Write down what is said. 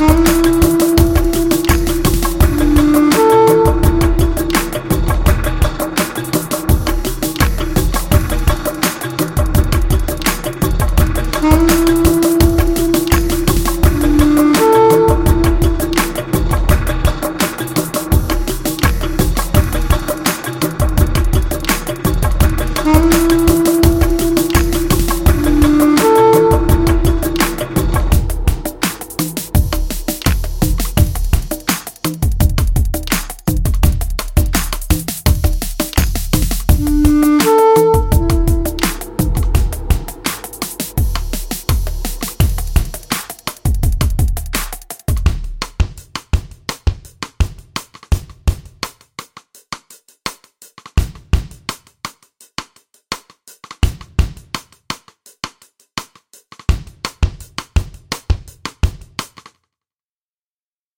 Mm-hmm.